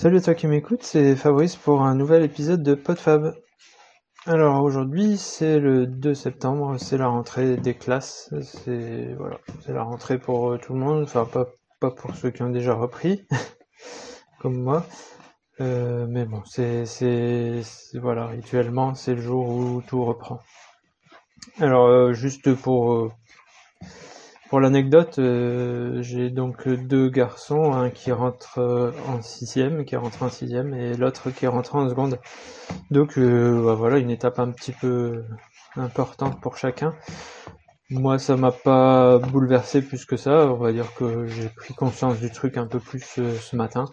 Salut à toi qui m'écoute, c'est Fabrice pour un nouvel épisode de PodFab. Alors aujourd'hui c'est le 2 septembre, c'est la rentrée des classes, c'est voilà, c'est la rentrée pour euh, tout le monde, enfin pas, pas pour ceux qui ont déjà repris, comme moi, euh, mais bon, c'est, voilà, rituellement c'est le jour où tout reprend. Alors euh, juste pour pour l'anecdote, euh, j'ai donc deux garçons, un qui rentre euh, en sixième, qui est rentré en sixième, et l'autre qui est rentré en seconde. Donc euh, bah voilà, une étape un petit peu importante pour chacun. Moi, ça m'a pas bouleversé plus que ça. On va dire que j'ai pris conscience du truc un peu plus ce matin.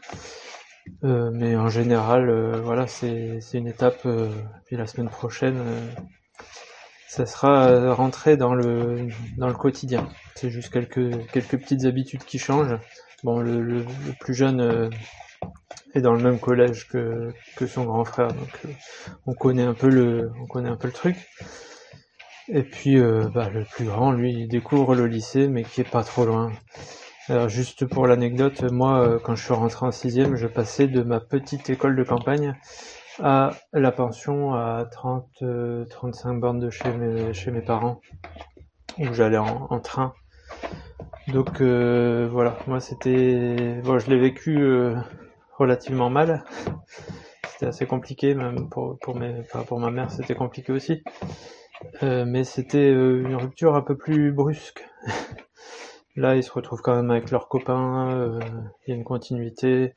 mais en général, voilà, c'est une étape. puis la semaine prochaine ça sera euh, rentré dans le dans le quotidien. C'est juste quelques quelques petites habitudes qui changent. Bon, le, le, plus jeune euh, est dans le même collège que, que son grand frère, donc euh, on connaît un peu le on connaît un peu le truc. Et puis bah, le plus grand, lui, il découvre le lycée, mais qui est pas trop loin. Alors juste pour l'anecdote, moi, quand je suis rentré en sixième, je passais de ma petite école de campagne à la pension à 30, 35 euh, bornes de chez mes, chez mes parents, où j'allais en, train. Donc euh, voilà, moi c'était, bon, je l'ai vécu euh, relativement mal. C'était assez compliqué, même pour pour mes, enfin, pour ma mère, c'était compliqué aussi. mais c'était une rupture un peu plus brusque. Là, ils se retrouvent quand même avec leurs copains. Il y a une continuité.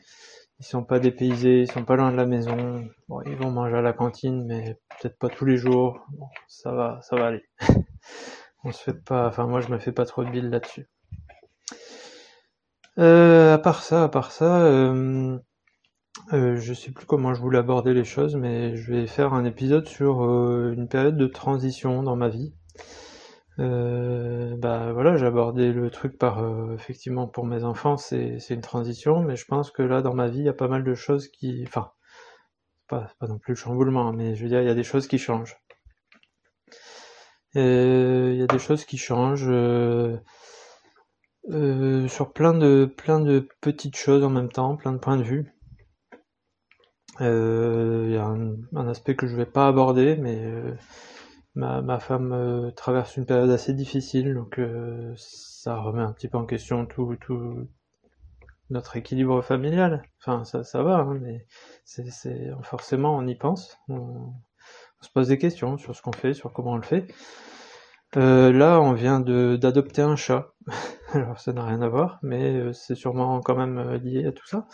Ils sont pas dépaysés, ils sont pas loin de la maison. Bon, ils vont manger à la cantine, mais peut-être pas tous les jours. Bon, ça va, ça va aller. On se fait pas, enfin moi je me fais pas trop de billes là-dessus. Euh, à part ça, à part ça, euh, euh, je sais plus comment je voulais aborder les choses, mais je vais faire un épisode sur euh, une période de transition dans ma vie. Euh, bah voilà, j'ai abordé le truc par euh, effectivement pour mes enfants, c'est une transition, mais je pense que là dans ma vie, il y a pas mal de choses qui, enfin, pas non plus le chamboulement, hein, mais je veux dire, il y a des choses qui changent. il y a des choses qui changent euh, sur plein de petites choses en même temps, plein de points de vue. Il y a un, un, aspect que je vais pas aborder, mais Ma, ma femme euh, traverse une période assez difficile, donc euh, ça remet un petit peu en question tout, tout notre équilibre familial. Enfin, ça, ça va, hein, mais c'est, forcément on y pense, on, se pose des questions sur ce qu'on fait, sur comment on le fait. Euh, là, on vient d'adopter un chat. Alors, ça n'a rien à voir, mais c'est sûrement quand même lié à tout ça.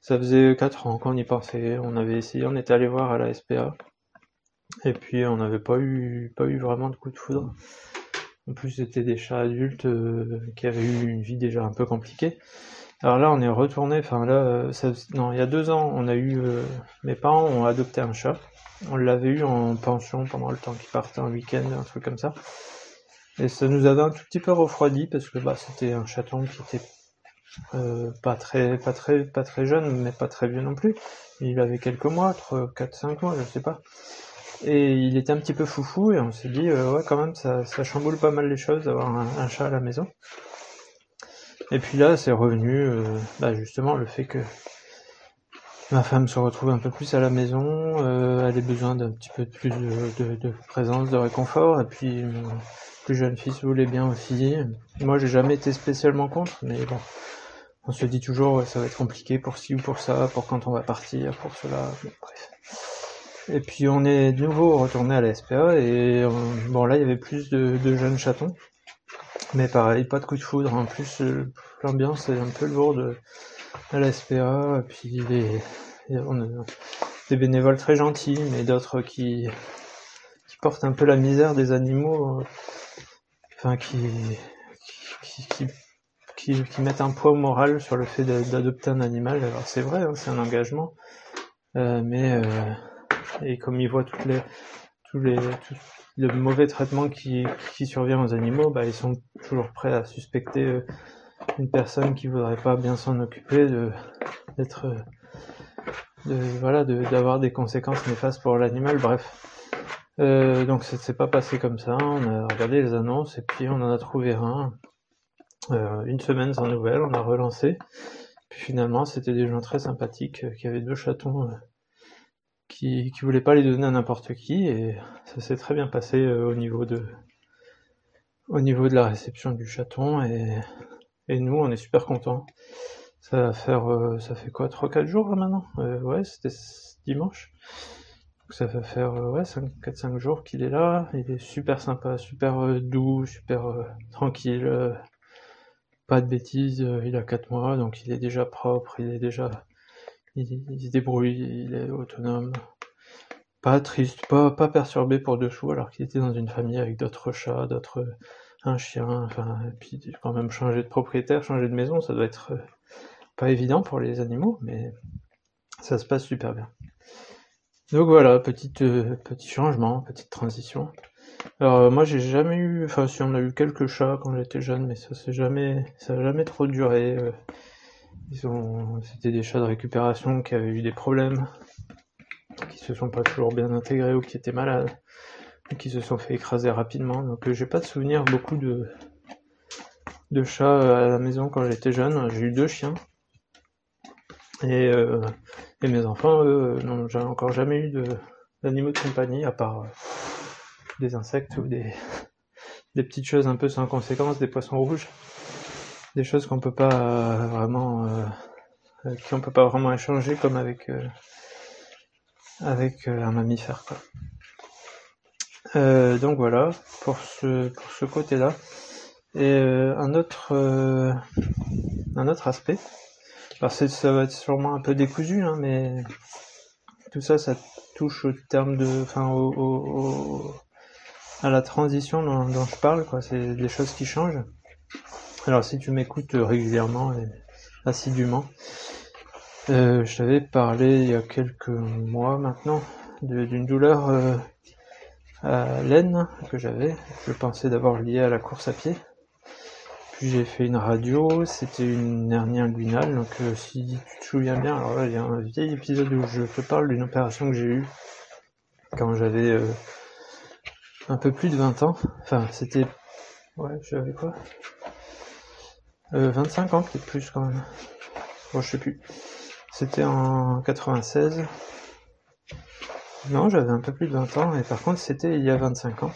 Ça faisait 4 ans qu'on y pensait, on avait essayé, on était allé voir à la SPA. Et puis on n'avait pas eu pas eu vraiment de coup de foudre. En plus c'était des chats adultes euh, qui avaient eu une vie déjà un peu compliquée. Alors là on est retourné, enfin là euh, non il y a deux ans on a eu euh, mes parents ont adopté un chat. On l'avait eu en pension pendant le temps qu'ils partaient un week-end, un truc comme ça. Et ça nous avait un tout petit peu refroidi parce que bah c'était un chaton qui était pas très pas très pas très jeune mais pas très vieux non plus. Il avait quelques mois, 3, 4, 5 mois, je sais pas. Et il était un petit peu foufou et on s'est dit euh, ouais quand même ça, ça, chamboule pas mal les choses d'avoir un, chat à la maison. Et puis là c'est revenu euh, bah justement le fait que ma femme se retrouve un peu plus à la maison, euh, elle a besoin d'un petit peu plus de, de, présence, de réconfort, et puis mon plus jeune fils voulait bien aussi. Moi j'ai jamais été spécialement contre, mais bon, on se dit toujours ouais, ça va être compliqué pour ci ou pour ça, pour quand on va partir, pour cela, bref. Et puis on est de nouveau retourné à la SPA et euh, bon là il y avait plus de, jeunes chatons. Mais pareil, pas de coup de foudre. En plus euh, l'ambiance est un peu lourde à la SPA. Et puis on a des bénévoles très gentils, mais d'autres qui, qui portent un peu la misère des animaux. Euh, enfin qui qui, qui, qui, qui mettent un poids moral sur le fait d'adopter un animal. Alors c'est vrai, hein, c'est un engagement. mais et comme ils voient toutes les, tous les, tout le mauvais traitement qui, qui survient aux animaux, bah, ils sont toujours prêts à suspecter euh, une personne qui voudrait pas bien s'en occuper, de, d'être, euh, de, voilà, d'avoir des conséquences néfastes pour l'animal, bref. Euh, donc ça s'est pas passé comme ça, on a regardé les annonces et puis on en a trouvé un. Euh, une semaine sans nouvelles, on a relancé. Puis finalement, c'était des gens très sympathiques qui avaient deux chatons qui, voulaient pas les donner à n'importe qui et ça s'est très bien passé au niveau de au niveau de la réception du chaton et, et nous on est super contents. Ça va faire ça fait quoi 3 4 jours maintenant? Ouais, c'était dimanche. ça va faire ouais 4 5 jours qu'il est là, il est super sympa, super doux, super tranquille pas de bêtises, euh, il a 4 mois, donc il est déjà propre, il est déjà. Il, se débrouille, il est autonome. Pas triste, pas, perturbé pour dessous, alors qu'il était dans une famille avec d'autres chats, d'autres. un chien, enfin, et puis quand même changer de propriétaire, changer de maison, ça doit être euh, pas évident pour les animaux, mais ça se passe super bien. Donc voilà, petite, euh, petit changement, petite transition. Alors euh, moi j'ai jamais eu, enfin si on a eu quelques chats quand j'étais jeune, mais ça c'est jamais, ça a jamais trop duré. Ils ont, c'était des chats de récupération qui avaient eu des problèmes, qui se sont pas toujours bien intégrés ou qui étaient malades, ou qui se sont fait écraser rapidement. Donc euh, j'ai pas de souvenir beaucoup de de chats à la maison quand j'étais jeune. J'ai eu deux chiens et, et mes enfants, eux, n'ont encore jamais eu d'animaux de compagnie à part des insectes ou des, des petites choses un peu sans conséquence, des poissons rouges, des choses qu'on peut pas euh, vraiment, euh, qui on peut pas vraiment échanger comme avec euh, avec un mammifère quoi. donc voilà pour ce pour ce côté-là. Et un autre un autre aspect. Alors ça va être sûrement un peu décousu, hein, mais tout ça, ça touche au terme de, enfin, au, à la transition dont, je parle, quoi. C'est des choses qui changent. Alors si tu m'écoutes régulièrement et assidûment, euh, je t'avais parlé il y a quelques mois maintenant d'une douleur euh, à l'aine que j'avais. Je pensais d'abord liée à la course à pied. Puis j'ai fait une radio, c'était une hernie inguinale, donc euh, si tu te souviens bien, alors là il y a un vieil épisode où je te parle d'une opération que j'ai eue quand j'avais un peu plus de 20 ans. Enfin, c'était... Ouais, j'avais quoi? Euh, 25 ans, peut-être plus quand même. Bon, je sais plus. C'était en 96. Non, j'avais un peu plus de 20 ans, et par contre, c'était il y a 25 ans.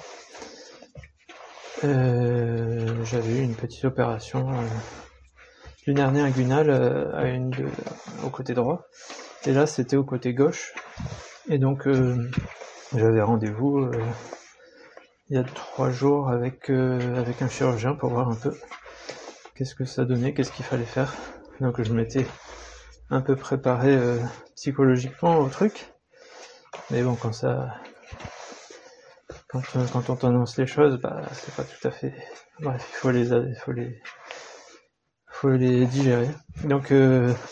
Euh, j'avais eu une petite opération euh, hernie inguinale euh, au côté droit. Et là, c'était au côté gauche. Et donc, euh, j'avais rendez-vous il y a trois jours avec, avec un chirurgien pour voir un peu qu'est-ce que ça donnait, qu'est-ce qu'il fallait faire? Donc je m'étais un peu préparé euh, psychologiquement au truc. Mais bon, quand ça, quand, euh, quand on t'annonce les choses, bah c'est pas tout à fait. Bref, il faut les, faut les, faut les digérer. Donc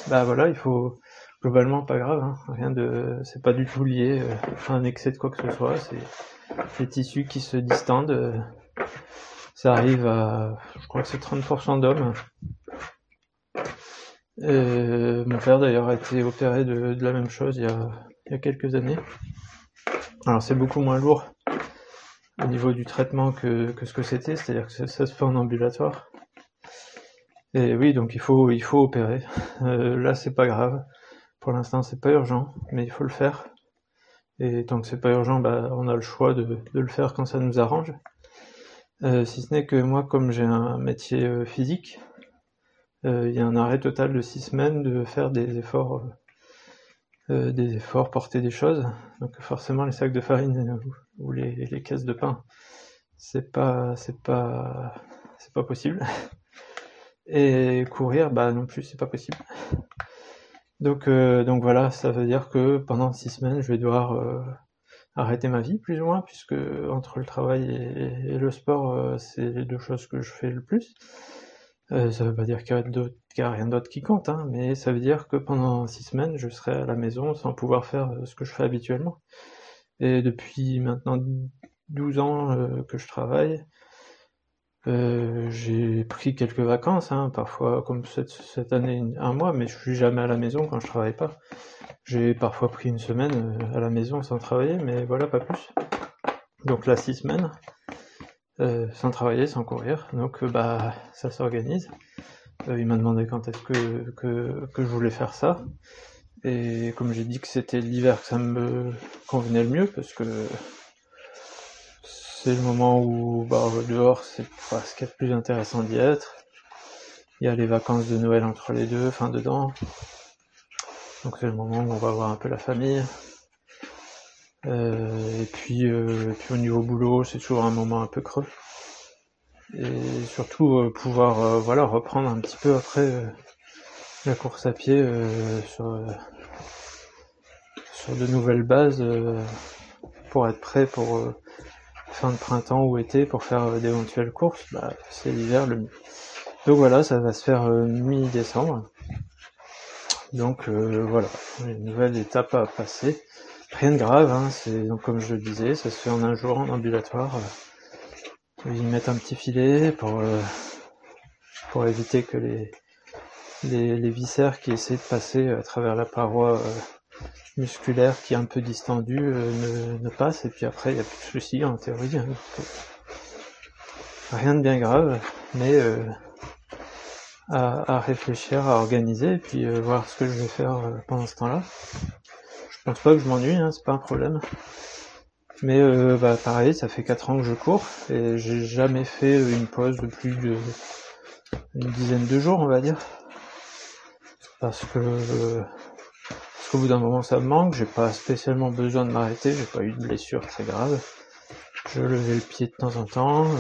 bah voilà, il faut globalement pas grave, hein. rien de, c'est pas du tout lié à un excès de quoi que ce soit. C'est les tissus qui se distendent. Ça arrive à, je crois que c'est 30% d'hommes. Euh, mon père d'ailleurs a été opéré de, la même chose il y, a, quelques années. Alors c'est beaucoup moins lourd au niveau du traitement que, ce que c'était, c'est-à-dire que ça, se fait en ambulatoire. Et oui, donc il faut il faut opérer. Euh, là c'est pas grave. Pour l'instant c'est pas urgent, mais il faut le faire. Et tant que c'est pas urgent, bah, on a le choix de, le faire quand ça nous arrange. Euh, si ce n'est que moi, comme j'ai un métier euh, physique, euh, il y a un arrêt total de six semaines de faire des efforts, des efforts, porter des choses. Donc forcément, les sacs de farine ou les, les caisses de pain, c'est pas, c'est pas, c'est pas possible. Et courir, bah non plus, c'est pas possible. Donc, euh, donc voilà, ça veut dire que pendant six semaines, je vais devoir euh, arrêter ma vie, plus ou moins, puisque entre le travail et, le sport, euh, c'est les deux choses que je fais le plus. ça veut pas dire qu'il n'y a, rien d'autre qui compte, hein, mais ça veut dire que pendant six semaines, je serai à la maison sans pouvoir faire ce que je fais habituellement. Et depuis maintenant 12 ans que je travaille, euh, j'ai pris quelques vacances, hein, parfois comme cette, année un mois, mais je suis jamais à la maison quand je travaille pas. J'ai parfois pris une semaine euh, à la maison sans travailler, mais voilà, pas plus. Donc là, six semaines, euh, sans travailler, sans courir, donc bah ça s'organise. il m'a demandé quand est-ce que, que je voulais faire ça. Et comme j'ai dit que c'était l'hiver que ça me convenait le mieux, parce que c'est le moment où bah, dehors c'est ce qu'il plus intéressant d'y être. Il y a les vacances de Noël entre les deux, enfin dedans. Donc c'est le moment où on va voir un peu la famille. Euh, et puis, euh, au niveau boulot, c'est toujours un moment un peu creux. Et surtout euh, pouvoir reprendre un petit peu après la course à pied sur, sur de nouvelles bases pour être prêt pour fin de printemps ou été pour faire d'éventuelles courses, bah, c'est l'hiver le mieux. Donc voilà, ça va se faire mi-décembre. Donc voilà, une nouvelle étape à passer. Rien de grave, hein, c'est donc comme je le disais, ça se fait en un jour en ambulatoire. Euh, ils mettent un petit filet pour euh, pour éviter que les, les, les viscères qui essaient de passer à travers la paroi euh, musculaire qui est un peu distendue ne, ne passent et puis après il n'y a plus de soucis en théorie. Hein, rien de bien grave, mais à, à, réfléchir, à organiser et puis voir ce que je vais faire pendant ce temps-là. Je pense pas que je m'ennuie, hein, c'est pas un problème. Mais euh, bah, pareil, ça fait 4 ans que je cours et j'ai jamais fait une pause de plus de une dizaine de jours, on va dire. Parce que parce qu'au bout d'un moment ça me manque, j'ai pas spécialement besoin de m'arrêter, j'ai pas eu de blessure très grave. Je levais le pied de temps en temps, euh,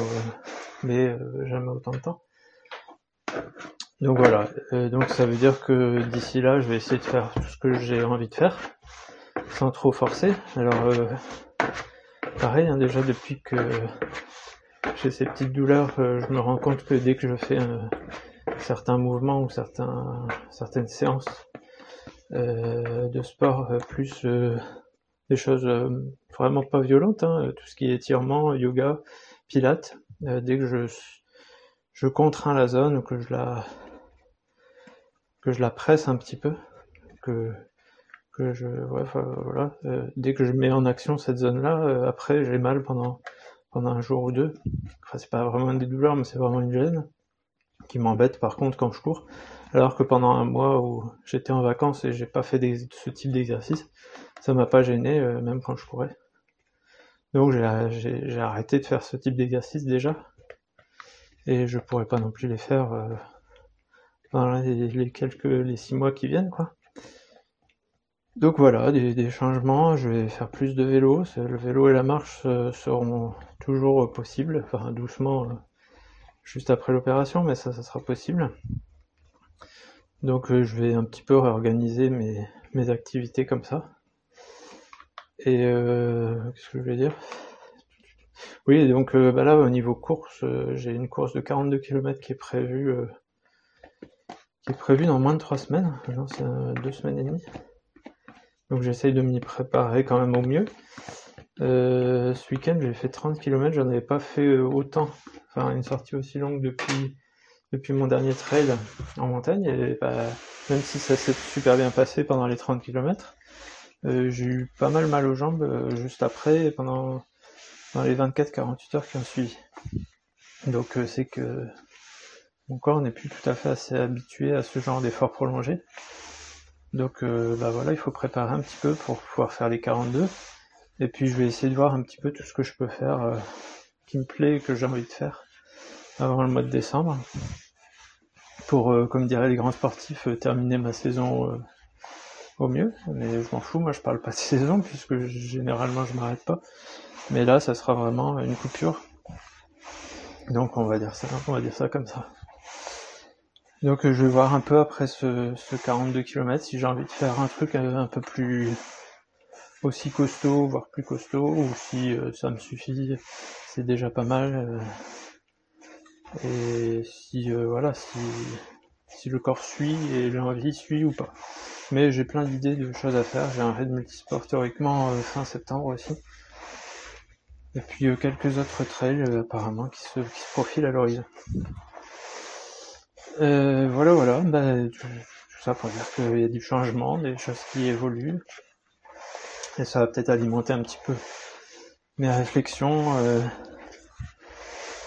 mais euh, jamais autant de temps. Donc voilà, donc ça veut dire que d'ici là, je vais essayer de faire tout ce que j'ai envie de faire sans trop forcer. Alors, euh, pareil, hein, déjà depuis que j'ai ces petites douleurs, euh, je me rends compte que dès que je fais certains mouvements ou certains, certaines séances euh, de sport, plus des choses vraiment pas violentes, hein, tout ce qui est étirement, yoga, pilates, dès que je, je contrains la zone ou que je la que je la presse un petit peu, que que je, ouais, voilà, euh, dès que je mets en action cette zone-là, euh, après j'ai mal pendant pendant un jour ou deux. Enfin, c'est pas vraiment des douleurs, mais c'est vraiment une gêne qui m'embête par contre quand je cours. Alors que pendant un mois où j'étais en vacances et j'ai pas fait ce type d'exercice, ça m'a pas gêné euh, même quand je courais. Donc j'ai arrêté de faire ce type d'exercice déjà et je pourrais pas non plus les faire pendant les, les six mois qui viennent quoi. Donc voilà, des, changements, je vais faire plus de vélo, le vélo et la marche euh, seront toujours possibles, enfin doucement euh, juste après l'opération, mais ça, ça sera possible. Donc euh, je vais un petit peu réorganiser mes, activités comme ça. Et qu'est-ce que je vais dire? Oui, donc bah là au niveau course, j'ai une course de 42 km qui est prévue qui est prévue dans moins de 3 semaines, non c'est deux semaines et demie. Donc j'essaye de m'y préparer quand même au mieux. Euh, ce week-end, j'ai fait 30 km, j'en avais pas fait euh, autant, enfin une sortie aussi longue depuis depuis mon dernier trail en montagne. Et bah, même si ça s'est super bien passé pendant les 30 km, euh, j'ai eu pas mal mal aux jambes juste après, pendant dans les 24-48 heures qui ont suivi. Donc c'est que mon corps n'est plus tout à fait assez habitué à ce genre d'effort prolongé. Donc euh, bah voilà, il faut préparer un petit peu pour pouvoir faire les 42. Et puis je vais essayer de voir un petit peu tout ce que je peux faire euh, qui me plaît et que j'ai envie de faire avant le mois de décembre. Pour, euh, comme diraient les grands sportifs, terminer ma saison au mieux. Mais je m'en fous, moi je parle pas de saison puisque généralement je m'arrête pas. Mais là ça sera vraiment une coupure. Donc on va dire ça, on va dire ça comme ça. Donc euh, je vais voir un peu après ce, 42 km si j'ai envie de faire un truc euh, un peu plus aussi costaud, voire plus costaud, ou si euh, ça me suffit, c'est déjà pas mal. Et si voilà, si, si le corps suit et l'envie suit ou pas. Mais j'ai plein d'idées de choses à faire. J'ai un raid multisport théoriquement fin septembre aussi. Et puis quelques autres trails apparemment qui se, qui se profilent à l'horizon. Euh, voilà, voilà, bah, tout, ça pour dire qu'il y a du changement, des choses qui évoluent, et ça va peut-être alimenter un petit peu mes réflexions, euh,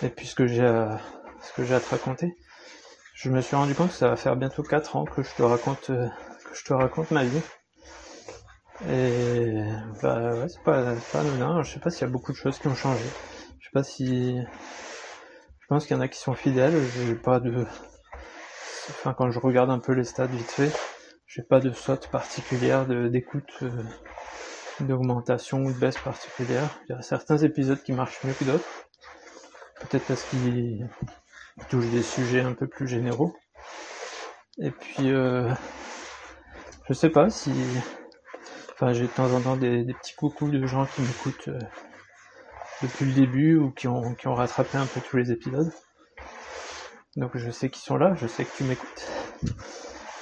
et puis ce que j'ai à, ce que j'ai à te raconter. je me suis rendu compte que ça va faire bientôt 4 ans que je te raconte, euh, que je te raconte ma vie. Et bah ouais, c'est pas, pas anodin. Je sais pas s'il y a beaucoup de choses qui ont changé. Je sais pas si. Je pense qu'il y en a qui sont fidèles. J'ai pas de. Enfin, quand je regarde un peu les stats vite fait, j'ai pas de saute particulière d'écoute, euh, d'augmentation ou de baisse particulière. Il y a certains épisodes qui marchent mieux que d'autres. Peut-être parce qu'ils touchent des sujets un peu plus généraux. Et puis, euh, je sais pas si Enfin, j'ai de temps en temps des, petits coucous de gens qui m'écoutent euh, depuis le début ou qui ont, qui ont rattrapé un peu tous les épisodes. Donc je sais qu'ils sont là, je sais que tu m'écoutes.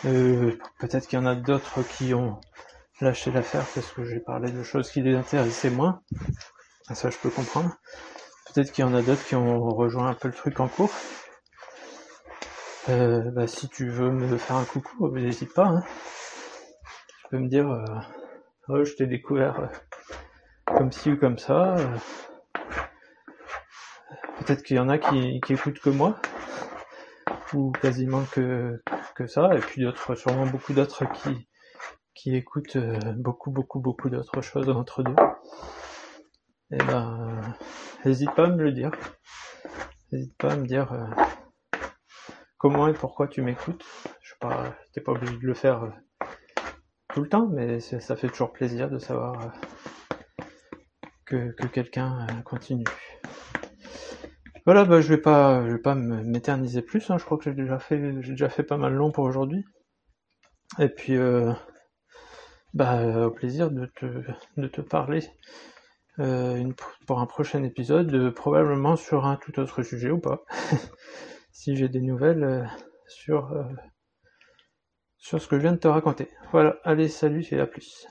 Euh, peut-être qu'il y en a d'autres qui ont lâché l'affaire parce que j'ai parlé de choses qui les intéressaient moins. Ça, je peux comprendre. Peut-être qu'il y en a d'autres qui ont rejoint un peu le truc en cours. Euh, bah, si tu veux me faire un coucou, n'hésite pas. Hein. Tu peux me dire je t'ai découvert euh, comme ci ou comme ça. Euh. Peut-être qu'il y en a qui, qui écoutent que moi, ou quasiment que, que ça, et puis d'autres, sûrement beaucoup d'autres qui, qui écoutent euh, beaucoup, beaucoup, beaucoup d'autres choses entre deux. Et eh ben, n'hésite pas à me le dire. N'hésite pas à me dire comment et pourquoi tu m'écoutes. Je sais pas, pas obligé de le faire le temps, mais ça fait toujours plaisir de savoir euh, que, quelqu'un euh, continue. Voilà, bah, je vais pas, vais pas m'éterniser plus. Hein. je crois que j'ai déjà fait, déjà fait pas mal long pour aujourd'hui. Et puis, euh, bah, au plaisir de te parler pour un prochain épisode, probablement sur un tout autre sujet ou pas. si j'ai des nouvelles sur sur ce que je viens de te raconter. Voilà, allez, salut et à plus.